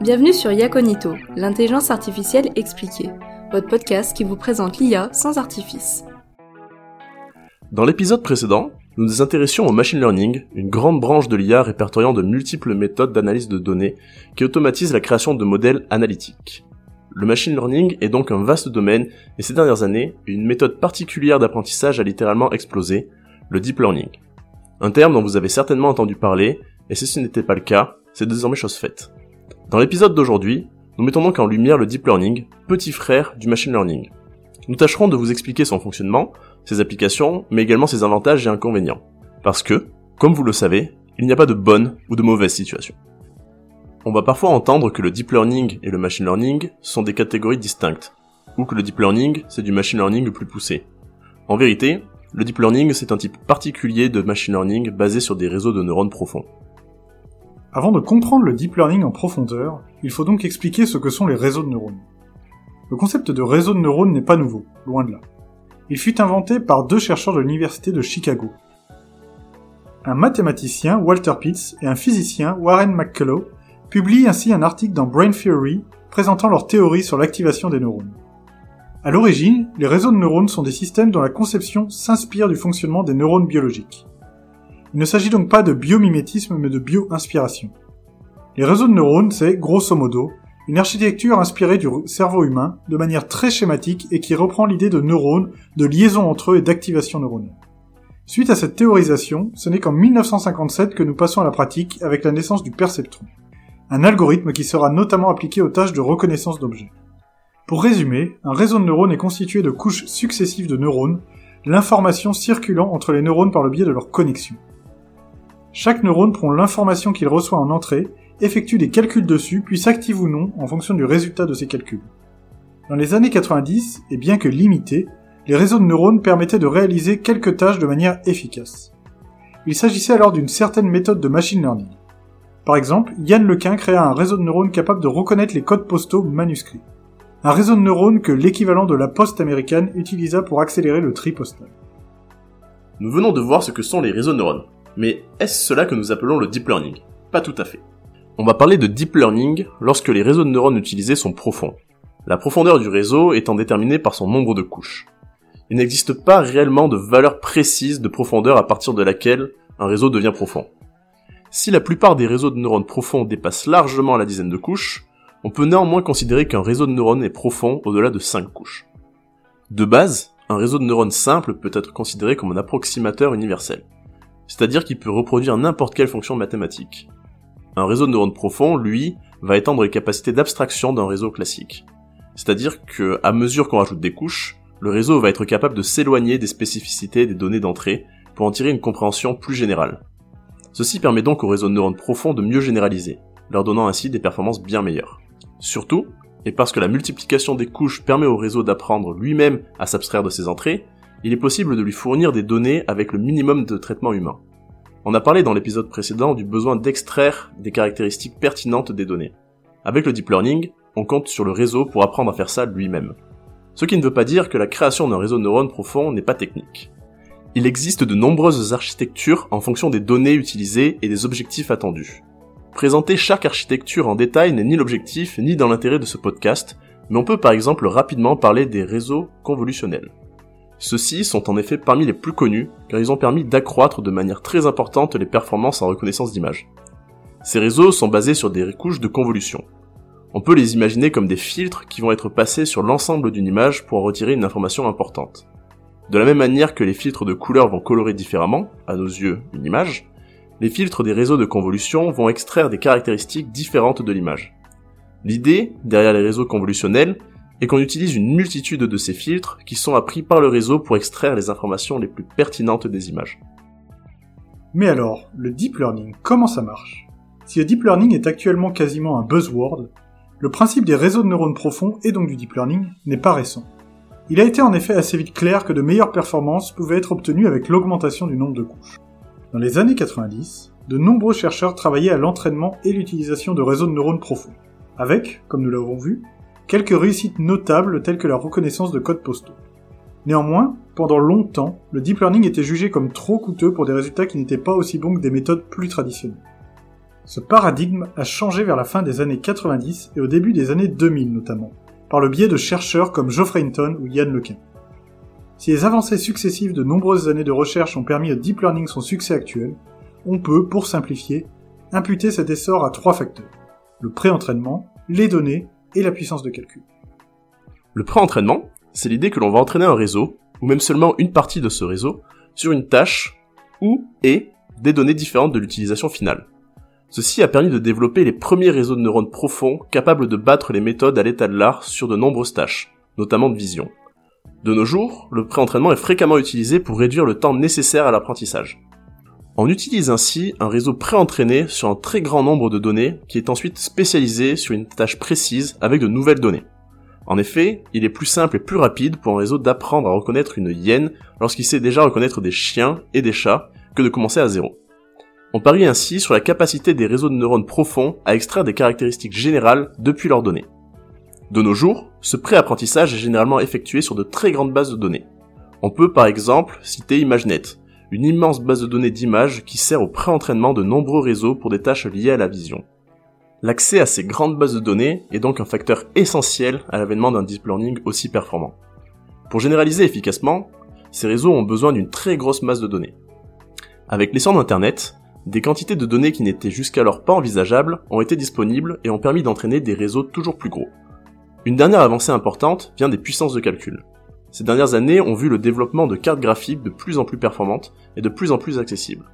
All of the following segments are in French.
Bienvenue sur Yaconito, l'intelligence artificielle expliquée, votre podcast qui vous présente l'IA sans artifice. Dans l'épisode précédent, nous nous intéressions au machine learning, une grande branche de l'IA répertoriant de multiples méthodes d'analyse de données qui automatisent la création de modèles analytiques. Le machine learning est donc un vaste domaine et ces dernières années, une méthode particulière d'apprentissage a littéralement explosé, le deep learning. Un terme dont vous avez certainement entendu parler, et si ce n'était pas le cas, c'est désormais chose faite. Dans l'épisode d'aujourd'hui, nous mettons donc en lumière le deep learning, petit frère du machine learning. Nous tâcherons de vous expliquer son fonctionnement, ses applications, mais également ses avantages et inconvénients. Parce que, comme vous le savez, il n'y a pas de bonne ou de mauvaise situation. On va parfois entendre que le deep learning et le machine learning sont des catégories distinctes, ou que le deep learning c'est du machine learning plus poussé. En vérité, le deep learning c'est un type particulier de machine learning basé sur des réseaux de neurones profonds. Avant de comprendre le deep learning en profondeur, il faut donc expliquer ce que sont les réseaux de neurones. Le concept de réseau de neurones n'est pas nouveau, loin de là. Il fut inventé par deux chercheurs de l'université de Chicago. Un mathématicien, Walter Pitts, et un physicien, Warren McCullough, publient ainsi un article dans Brain Theory présentant leur théorie sur l'activation des neurones. À l'origine, les réseaux de neurones sont des systèmes dont la conception s'inspire du fonctionnement des neurones biologiques. Il ne s'agit donc pas de biomimétisme mais de bio-inspiration. Les réseaux de neurones, c'est, grosso modo, une architecture inspirée du cerveau humain de manière très schématique et qui reprend l'idée de neurones, de liaison entre eux et d'activation neuronale. Suite à cette théorisation, ce n'est qu'en 1957 que nous passons à la pratique avec la naissance du perceptron. Un algorithme qui sera notamment appliqué aux tâches de reconnaissance d'objets. Pour résumer, un réseau de neurones est constitué de couches successives de neurones, l'information circulant entre les neurones par le biais de leur connexion. Chaque neurone prend l'information qu'il reçoit en entrée, effectue des calculs dessus, puis s'active ou non en fonction du résultat de ces calculs. Dans les années 90, et bien que limités, les réseaux de neurones permettaient de réaliser quelques tâches de manière efficace. Il s'agissait alors d'une certaine méthode de machine learning. Par exemple, Yann Lequin créa un réseau de neurones capable de reconnaître les codes postaux manuscrits. Un réseau de neurones que l'équivalent de la poste américaine utilisa pour accélérer le tri postal. Nous venons de voir ce que sont les réseaux de neurones. Mais est-ce cela que nous appelons le deep learning? Pas tout à fait. On va parler de deep learning lorsque les réseaux de neurones utilisés sont profonds. La profondeur du réseau étant déterminée par son nombre de couches. Il n'existe pas réellement de valeur précise de profondeur à partir de laquelle un réseau devient profond. Si la plupart des réseaux de neurones profonds dépassent largement la dizaine de couches, on peut néanmoins considérer qu'un réseau de neurones est profond au-delà de 5 couches. De base, un réseau de neurones simple peut être considéré comme un approximateur universel c'est-à-dire qu'il peut reproduire n'importe quelle fonction mathématique. Un réseau de neurones profond, lui, va étendre les capacités d'abstraction d'un réseau classique. C'est-à-dire que, à mesure qu'on rajoute des couches, le réseau va être capable de s'éloigner des spécificités des données d'entrée pour en tirer une compréhension plus générale. Ceci permet donc aux réseaux de neurones profonds de mieux généraliser, leur donnant ainsi des performances bien meilleures. Surtout, et parce que la multiplication des couches permet au réseau d'apprendre lui-même à s'abstraire de ses entrées, il est possible de lui fournir des données avec le minimum de traitement humain. On a parlé dans l'épisode précédent du besoin d'extraire des caractéristiques pertinentes des données. Avec le deep learning, on compte sur le réseau pour apprendre à faire ça lui-même. Ce qui ne veut pas dire que la création d'un réseau de neurones profond n'est pas technique. Il existe de nombreuses architectures en fonction des données utilisées et des objectifs attendus. Présenter chaque architecture en détail n'est ni l'objectif ni dans l'intérêt de ce podcast, mais on peut par exemple rapidement parler des réseaux convolutionnels. Ceux-ci sont en effet parmi les plus connus, car ils ont permis d'accroître de manière très importante les performances en reconnaissance d'image. Ces réseaux sont basés sur des couches de convolution. On peut les imaginer comme des filtres qui vont être passés sur l'ensemble d'une image pour en retirer une information importante. De la même manière que les filtres de couleurs vont colorer différemment, à nos yeux, une image, les filtres des réseaux de convolution vont extraire des caractéristiques différentes de l'image. L'idée, derrière les réseaux convolutionnels, et qu'on utilise une multitude de ces filtres qui sont appris par le réseau pour extraire les informations les plus pertinentes des images. Mais alors, le deep learning, comment ça marche? Si le deep learning est actuellement quasiment un buzzword, le principe des réseaux de neurones profonds et donc du deep learning n'est pas récent. Il a été en effet assez vite clair que de meilleures performances pouvaient être obtenues avec l'augmentation du nombre de couches. Dans les années 90, de nombreux chercheurs travaillaient à l'entraînement et l'utilisation de réseaux de neurones profonds, avec, comme nous l'avons vu, quelques réussites notables telles que la reconnaissance de codes postaux. Néanmoins, pendant longtemps, le deep learning était jugé comme trop coûteux pour des résultats qui n'étaient pas aussi bons que des méthodes plus traditionnelles. Ce paradigme a changé vers la fin des années 90 et au début des années 2000 notamment, par le biais de chercheurs comme Geoffrey Hinton ou Yann Lequin. Si les avancées successives de nombreuses années de recherche ont permis au deep learning son succès actuel, on peut, pour simplifier, imputer cet essor à trois facteurs. Le pré-entraînement, les données et la puissance de calcul. Le pré-entraînement, c'est l'idée que l'on va entraîner un réseau, ou même seulement une partie de ce réseau, sur une tâche ou et des données différentes de l'utilisation finale. Ceci a permis de développer les premiers réseaux de neurones profonds capables de battre les méthodes à l'état de l'art sur de nombreuses tâches, notamment de vision. De nos jours, le pré-entraînement est fréquemment utilisé pour réduire le temps nécessaire à l'apprentissage. On utilise ainsi un réseau pré-entraîné sur un très grand nombre de données qui est ensuite spécialisé sur une tâche précise avec de nouvelles données. En effet, il est plus simple et plus rapide pour un réseau d'apprendre à reconnaître une hyène lorsqu'il sait déjà reconnaître des chiens et des chats que de commencer à zéro. On parie ainsi sur la capacité des réseaux de neurones profonds à extraire des caractéristiques générales depuis leurs données. De nos jours, ce pré-apprentissage est généralement effectué sur de très grandes bases de données. On peut par exemple citer ImageNet, une immense base de données d'images qui sert au pré-entraînement de nombreux réseaux pour des tâches liées à la vision. L'accès à ces grandes bases de données est donc un facteur essentiel à l'avènement d'un deep learning aussi performant. Pour généraliser efficacement, ces réseaux ont besoin d'une très grosse masse de données. Avec l'essor d'Internet, des quantités de données qui n'étaient jusqu'alors pas envisageables ont été disponibles et ont permis d'entraîner des réseaux toujours plus gros. Une dernière avancée importante vient des puissances de calcul. Ces dernières années ont vu le développement de cartes graphiques de plus en plus performantes et de plus en plus accessibles.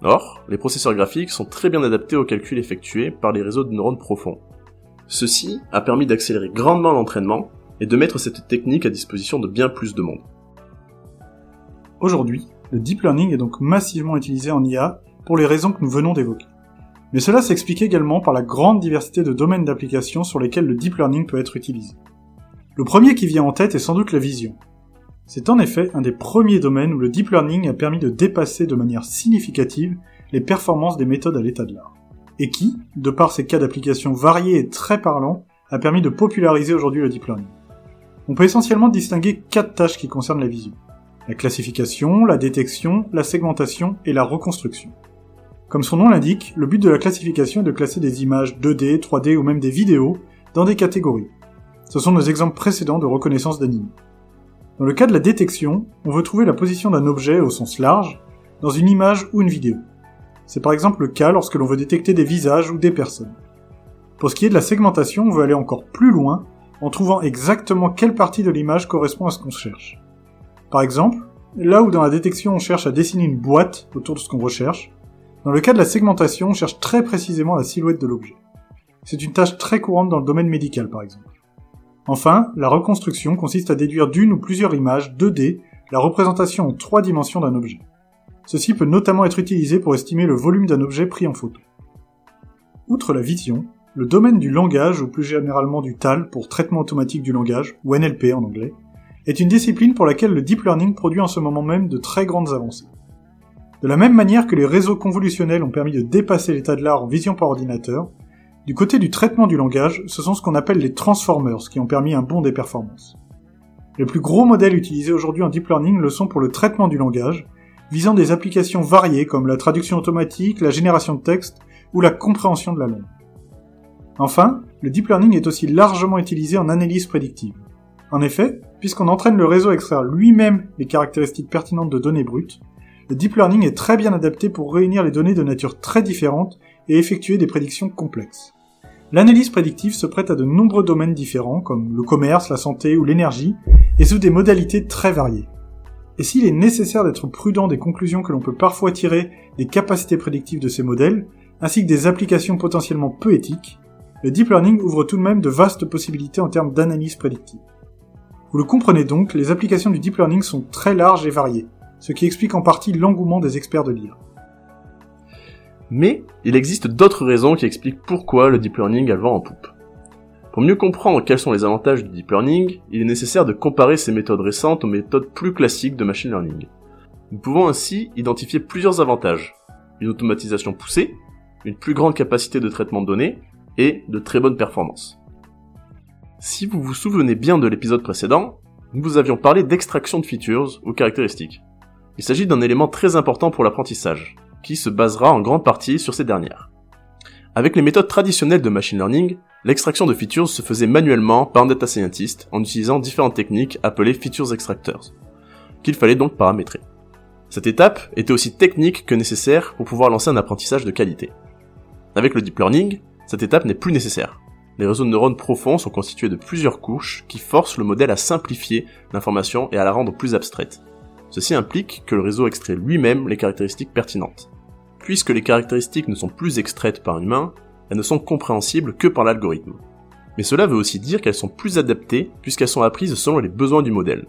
Or, les processeurs graphiques sont très bien adaptés aux calculs effectués par les réseaux de neurones profonds. Ceci a permis d'accélérer grandement l'entraînement et de mettre cette technique à disposition de bien plus de monde. Aujourd'hui, le deep learning est donc massivement utilisé en IA pour les raisons que nous venons d'évoquer. Mais cela s'explique également par la grande diversité de domaines d'application sur lesquels le deep learning peut être utilisé. Le premier qui vient en tête est sans doute la vision. C'est en effet un des premiers domaines où le deep learning a permis de dépasser de manière significative les performances des méthodes à l'état de l'art. Et qui, de par ses cas d'application variés et très parlants, a permis de populariser aujourd'hui le deep learning. On peut essentiellement distinguer quatre tâches qui concernent la vision. La classification, la détection, la segmentation et la reconstruction. Comme son nom l'indique, le but de la classification est de classer des images 2D, 3D ou même des vidéos dans des catégories. Ce sont nos exemples précédents de reconnaissance d'animaux. Dans le cas de la détection, on veut trouver la position d'un objet au sens large dans une image ou une vidéo. C'est par exemple le cas lorsque l'on veut détecter des visages ou des personnes. Pour ce qui est de la segmentation, on veut aller encore plus loin en trouvant exactement quelle partie de l'image correspond à ce qu'on cherche. Par exemple, là où dans la détection on cherche à dessiner une boîte autour de ce qu'on recherche, dans le cas de la segmentation, on cherche très précisément la silhouette de l'objet. C'est une tâche très courante dans le domaine médical par exemple. Enfin, la reconstruction consiste à déduire d'une ou plusieurs images 2D la représentation en trois dimensions d'un objet. Ceci peut notamment être utilisé pour estimer le volume d'un objet pris en photo. Outre la vision, le domaine du langage, ou plus généralement du TAL pour traitement automatique du langage, ou NLP en anglais, est une discipline pour laquelle le deep learning produit en ce moment même de très grandes avancées. De la même manière que les réseaux convolutionnels ont permis de dépasser l'état de l'art en vision par ordinateur, du côté du traitement du langage, ce sont ce qu'on appelle les transformers qui ont permis un bond des performances. Les plus gros modèles utilisés aujourd'hui en deep learning le sont pour le traitement du langage, visant des applications variées comme la traduction automatique, la génération de texte ou la compréhension de la langue. Enfin, le deep learning est aussi largement utilisé en analyse prédictive. En effet, puisqu'on entraîne le réseau à extraire lui-même les caractéristiques pertinentes de données brutes, le deep learning est très bien adapté pour réunir les données de nature très différente et effectuer des prédictions complexes. L'analyse prédictive se prête à de nombreux domaines différents, comme le commerce, la santé ou l'énergie, et sous des modalités très variées. Et s'il est nécessaire d'être prudent des conclusions que l'on peut parfois tirer des capacités prédictives de ces modèles, ainsi que des applications potentiellement peu éthiques, le deep learning ouvre tout de même de vastes possibilités en termes d'analyse prédictive. Vous le comprenez donc, les applications du deep learning sont très larges et variées, ce qui explique en partie l'engouement des experts de l'IA. Mais il existe d'autres raisons qui expliquent pourquoi le deep learning a le vent en poupe. Pour mieux comprendre quels sont les avantages du deep learning, il est nécessaire de comparer ces méthodes récentes aux méthodes plus classiques de machine learning. Nous pouvons ainsi identifier plusieurs avantages. Une automatisation poussée, une plus grande capacité de traitement de données, et de très bonnes performances. Si vous vous souvenez bien de l'épisode précédent, nous vous avions parlé d'extraction de features ou caractéristiques. Il s'agit d'un élément très important pour l'apprentissage, qui se basera en grande partie sur ces dernières. Avec les méthodes traditionnelles de machine learning, l'extraction de features se faisait manuellement par un data scientist en utilisant différentes techniques appelées features extractors, qu'il fallait donc paramétrer. Cette étape était aussi technique que nécessaire pour pouvoir lancer un apprentissage de qualité. Avec le deep learning, cette étape n'est plus nécessaire. Les réseaux de neurones profonds sont constitués de plusieurs couches qui forcent le modèle à simplifier l'information et à la rendre plus abstraite. Ceci implique que le réseau extrait lui-même les caractéristiques pertinentes. Puisque les caractéristiques ne sont plus extraites par un humain, elles ne sont compréhensibles que par l'algorithme. Mais cela veut aussi dire qu'elles sont plus adaptées puisqu'elles sont apprises selon les besoins du modèle.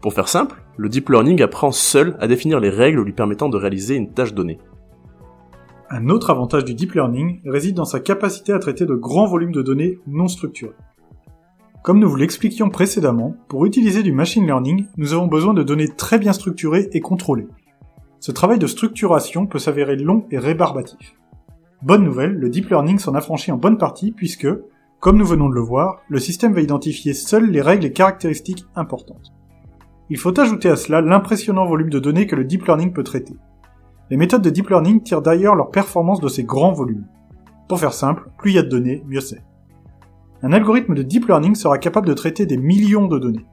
Pour faire simple, le deep learning apprend seul à définir les règles lui permettant de réaliser une tâche donnée. Un autre avantage du deep learning réside dans sa capacité à traiter de grands volumes de données non structurées. Comme nous vous l'expliquions précédemment, pour utiliser du machine learning, nous avons besoin de données très bien structurées et contrôlées. Ce travail de structuration peut s'avérer long et rébarbatif. Bonne nouvelle, le deep learning s'en affranchit en bonne partie puisque, comme nous venons de le voir, le système va identifier seules les règles et caractéristiques importantes. Il faut ajouter à cela l'impressionnant volume de données que le deep learning peut traiter. Les méthodes de deep learning tirent d'ailleurs leur performance de ces grands volumes. Pour faire simple, plus il y a de données, mieux c'est. Un algorithme de deep learning sera capable de traiter des millions de données.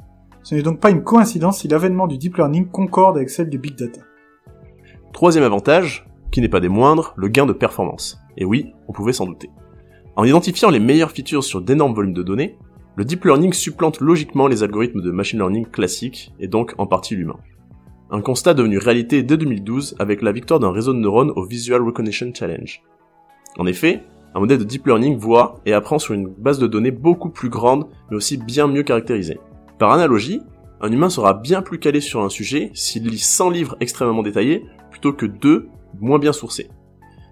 Ce n'est donc pas une coïncidence si l'avènement du deep learning concorde avec celle du big data. Troisième avantage, qui n'est pas des moindres, le gain de performance. Et oui, on pouvait s'en douter. En identifiant les meilleures features sur d'énormes volumes de données, le deep learning supplante logiquement les algorithmes de machine learning classiques, et donc en partie l'humain. Un constat devenu réalité dès 2012 avec la victoire d'un réseau de neurones au Visual Recognition Challenge. En effet, un modèle de deep learning voit et apprend sur une base de données beaucoup plus grande, mais aussi bien mieux caractérisée. Par analogie, un humain sera bien plus calé sur un sujet s'il lit 100 livres extrêmement détaillés plutôt que 2 moins bien sourcés.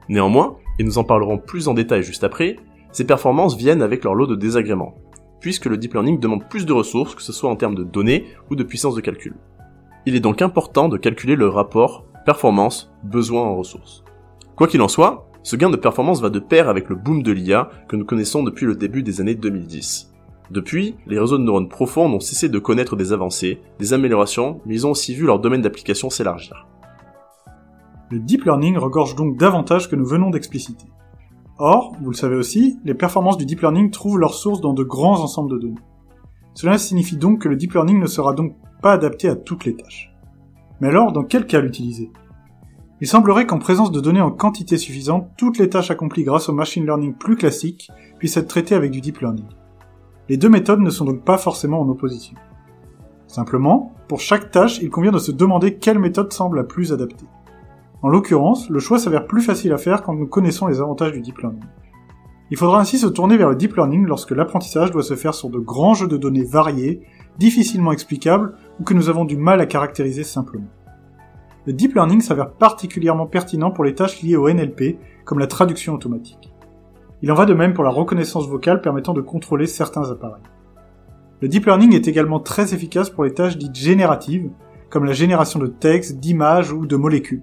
Néanmoins, et nous en parlerons plus en détail juste après, ces performances viennent avec leur lot de désagréments, puisque le deep learning demande plus de ressources, que ce soit en termes de données ou de puissance de calcul. Il est donc important de calculer le rapport performance-besoin en ressources. Quoi qu'il en soit, ce gain de performance va de pair avec le boom de l'IA que nous connaissons depuis le début des années 2010. Depuis, les réseaux de neurones profonds n'ont cessé de connaître des avancées, des améliorations, mais ils ont aussi vu leur domaine d'application s'élargir. Le deep learning regorge donc d'avantages que nous venons d'expliciter. Or, vous le savez aussi, les performances du deep learning trouvent leur source dans de grands ensembles de données. Cela signifie donc que le deep learning ne sera donc pas adapté à toutes les tâches. Mais alors, dans quel cas l'utiliser? Il semblerait qu'en présence de données en quantité suffisante, toutes les tâches accomplies grâce au machine learning plus classique puissent être traitées avec du deep learning. Les deux méthodes ne sont donc pas forcément en opposition. Simplement, pour chaque tâche, il convient de se demander quelle méthode semble la plus adaptée. En l'occurrence, le choix s'avère plus facile à faire quand nous connaissons les avantages du deep learning. Il faudra ainsi se tourner vers le deep learning lorsque l'apprentissage doit se faire sur de grands jeux de données variés, difficilement explicables ou que nous avons du mal à caractériser simplement. Le deep learning s'avère particulièrement pertinent pour les tâches liées au NLP, comme la traduction automatique. Il en va de même pour la reconnaissance vocale permettant de contrôler certains appareils. Le deep learning est également très efficace pour les tâches dites génératives, comme la génération de textes, d'images ou de molécules.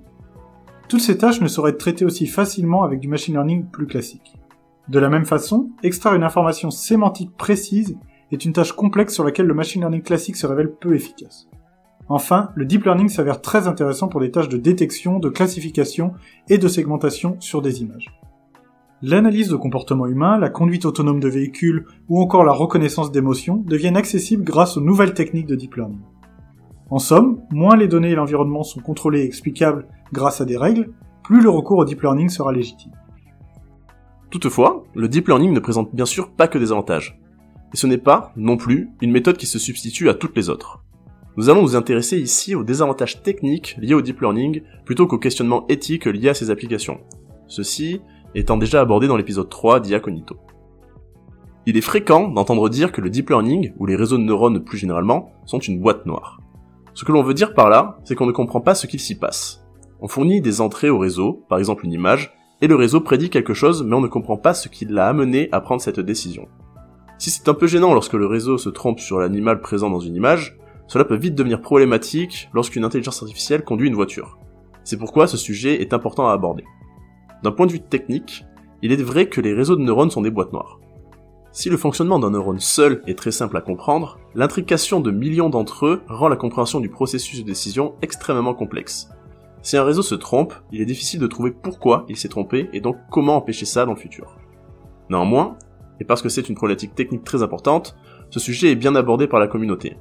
Toutes ces tâches ne sauraient être traitées aussi facilement avec du machine learning plus classique. De la même façon, extraire une information sémantique précise est une tâche complexe sur laquelle le machine learning classique se révèle peu efficace. Enfin, le deep learning s'avère très intéressant pour des tâches de détection, de classification et de segmentation sur des images. L'analyse de comportement humain, la conduite autonome de véhicules ou encore la reconnaissance d'émotions deviennent accessibles grâce aux nouvelles techniques de deep learning. En somme, moins les données et l'environnement sont contrôlés et explicables grâce à des règles, plus le recours au deep learning sera légitime. Toutefois, le deep learning ne présente bien sûr pas que des avantages. Et ce n'est pas, non plus, une méthode qui se substitue à toutes les autres. Nous allons nous intéresser ici aux désavantages techniques liés au deep learning plutôt qu'aux questionnements éthiques liés à ses applications. Ceci étant déjà abordé dans l'épisode 3 d'Iaconito. Il est fréquent d'entendre dire que le deep learning, ou les réseaux de neurones plus généralement, sont une boîte noire. Ce que l'on veut dire par là, c'est qu'on ne comprend pas ce qu'il s'y passe. On fournit des entrées au réseau, par exemple une image, et le réseau prédit quelque chose mais on ne comprend pas ce qui l'a amené à prendre cette décision. Si c'est un peu gênant lorsque le réseau se trompe sur l'animal présent dans une image, cela peut vite devenir problématique lorsqu'une intelligence artificielle conduit une voiture. C'est pourquoi ce sujet est important à aborder. D'un point de vue technique, il est vrai que les réseaux de neurones sont des boîtes noires. Si le fonctionnement d'un neurone seul est très simple à comprendre, l'intrication de millions d'entre eux rend la compréhension du processus de décision extrêmement complexe. Si un réseau se trompe, il est difficile de trouver pourquoi il s'est trompé et donc comment empêcher ça dans le futur. Néanmoins, et parce que c'est une problématique technique très importante, ce sujet est bien abordé par la communauté.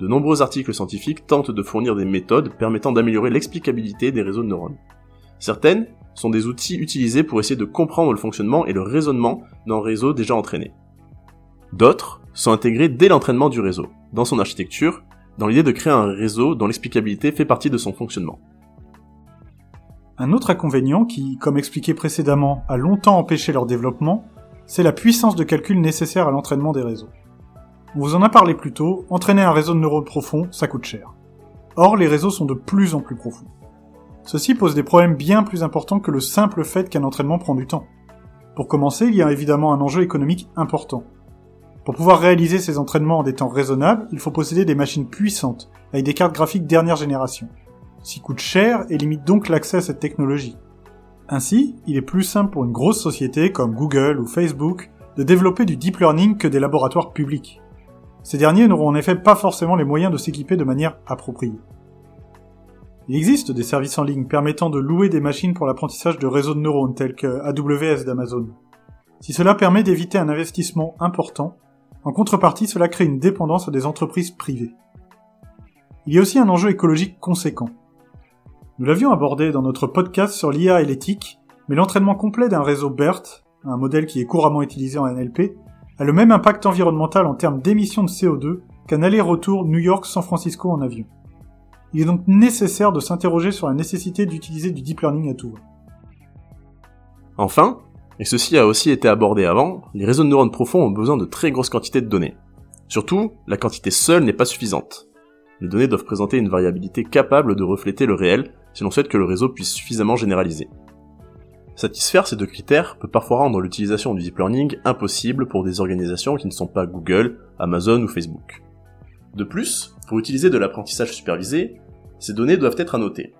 De nombreux articles scientifiques tentent de fournir des méthodes permettant d'améliorer l'explicabilité des réseaux de neurones. Certaines sont des outils utilisés pour essayer de comprendre le fonctionnement et le raisonnement d'un réseau déjà entraîné. D'autres sont intégrés dès l'entraînement du réseau, dans son architecture, dans l'idée de créer un réseau dont l'explicabilité fait partie de son fonctionnement. Un autre inconvénient qui, comme expliqué précédemment, a longtemps empêché leur développement, c'est la puissance de calcul nécessaire à l'entraînement des réseaux. On vous en a parlé plus tôt, entraîner un réseau de neurones profond, ça coûte cher. Or, les réseaux sont de plus en plus profonds. Ceci pose des problèmes bien plus importants que le simple fait qu'un entraînement prend du temps. Pour commencer, il y a évidemment un enjeu économique important. Pour pouvoir réaliser ces entraînements en des temps raisonnables, il faut posséder des machines puissantes, avec des cartes graphiques dernière génération s'y coûte cher et limite donc l'accès à cette technologie. Ainsi, il est plus simple pour une grosse société comme Google ou Facebook de développer du deep learning que des laboratoires publics. Ces derniers n'auront en effet pas forcément les moyens de s'équiper de manière appropriée. Il existe des services en ligne permettant de louer des machines pour l'apprentissage de réseaux de neurones tels que AWS d'Amazon. Si cela permet d'éviter un investissement important, en contrepartie cela crée une dépendance des entreprises privées. Il y a aussi un enjeu écologique conséquent. Nous l'avions abordé dans notre podcast sur l'IA et l'éthique, mais l'entraînement complet d'un réseau BERT, un modèle qui est couramment utilisé en NLP, a le même impact environnemental en termes d'émissions de CO2 qu'un aller-retour New York-San Francisco en avion. Il est donc nécessaire de s'interroger sur la nécessité d'utiliser du deep learning à tout. Enfin, et ceci a aussi été abordé avant, les réseaux de neurones profonds ont besoin de très grosses quantités de données. Surtout, la quantité seule n'est pas suffisante. Les données doivent présenter une variabilité capable de refléter le réel si l'on souhaite que le réseau puisse suffisamment généraliser. Satisfaire ces deux critères peut parfois rendre l'utilisation du deep learning impossible pour des organisations qui ne sont pas Google, Amazon ou Facebook. De plus, pour utiliser de l'apprentissage supervisé, ces données doivent être annotées.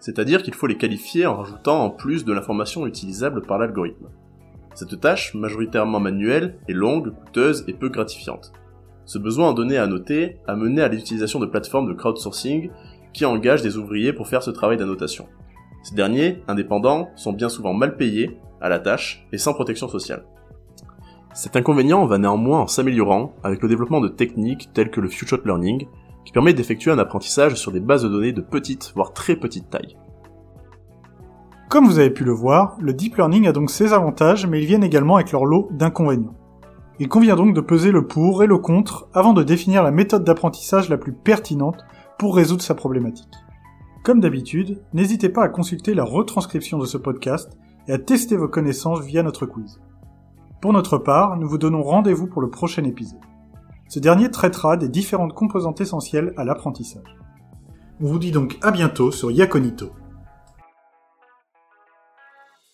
C'est-à-dire qu'il faut les qualifier en rajoutant en plus de l'information utilisable par l'algorithme. Cette tâche, majoritairement manuelle, est longue, coûteuse et peu gratifiante. Ce besoin en données à noter a mené à l'utilisation de plateformes de crowdsourcing qui engage des ouvriers pour faire ce travail d'annotation. Ces derniers, indépendants, sont bien souvent mal payés, à la tâche, et sans protection sociale. Cet inconvénient va néanmoins en s'améliorant avec le développement de techniques telles que le Future Learning, permet d'effectuer un apprentissage sur des bases de données de petite, voire très petite taille. Comme vous avez pu le voir, le deep learning a donc ses avantages, mais ils viennent également avec leur lot d'inconvénients. Il convient donc de peser le pour et le contre avant de définir la méthode d'apprentissage la plus pertinente pour résoudre sa problématique. Comme d'habitude, n'hésitez pas à consulter la retranscription de ce podcast et à tester vos connaissances via notre quiz. Pour notre part, nous vous donnons rendez-vous pour le prochain épisode. Ce dernier traitera des différentes composantes essentielles à l'apprentissage. On vous dit donc à bientôt sur Yaconito.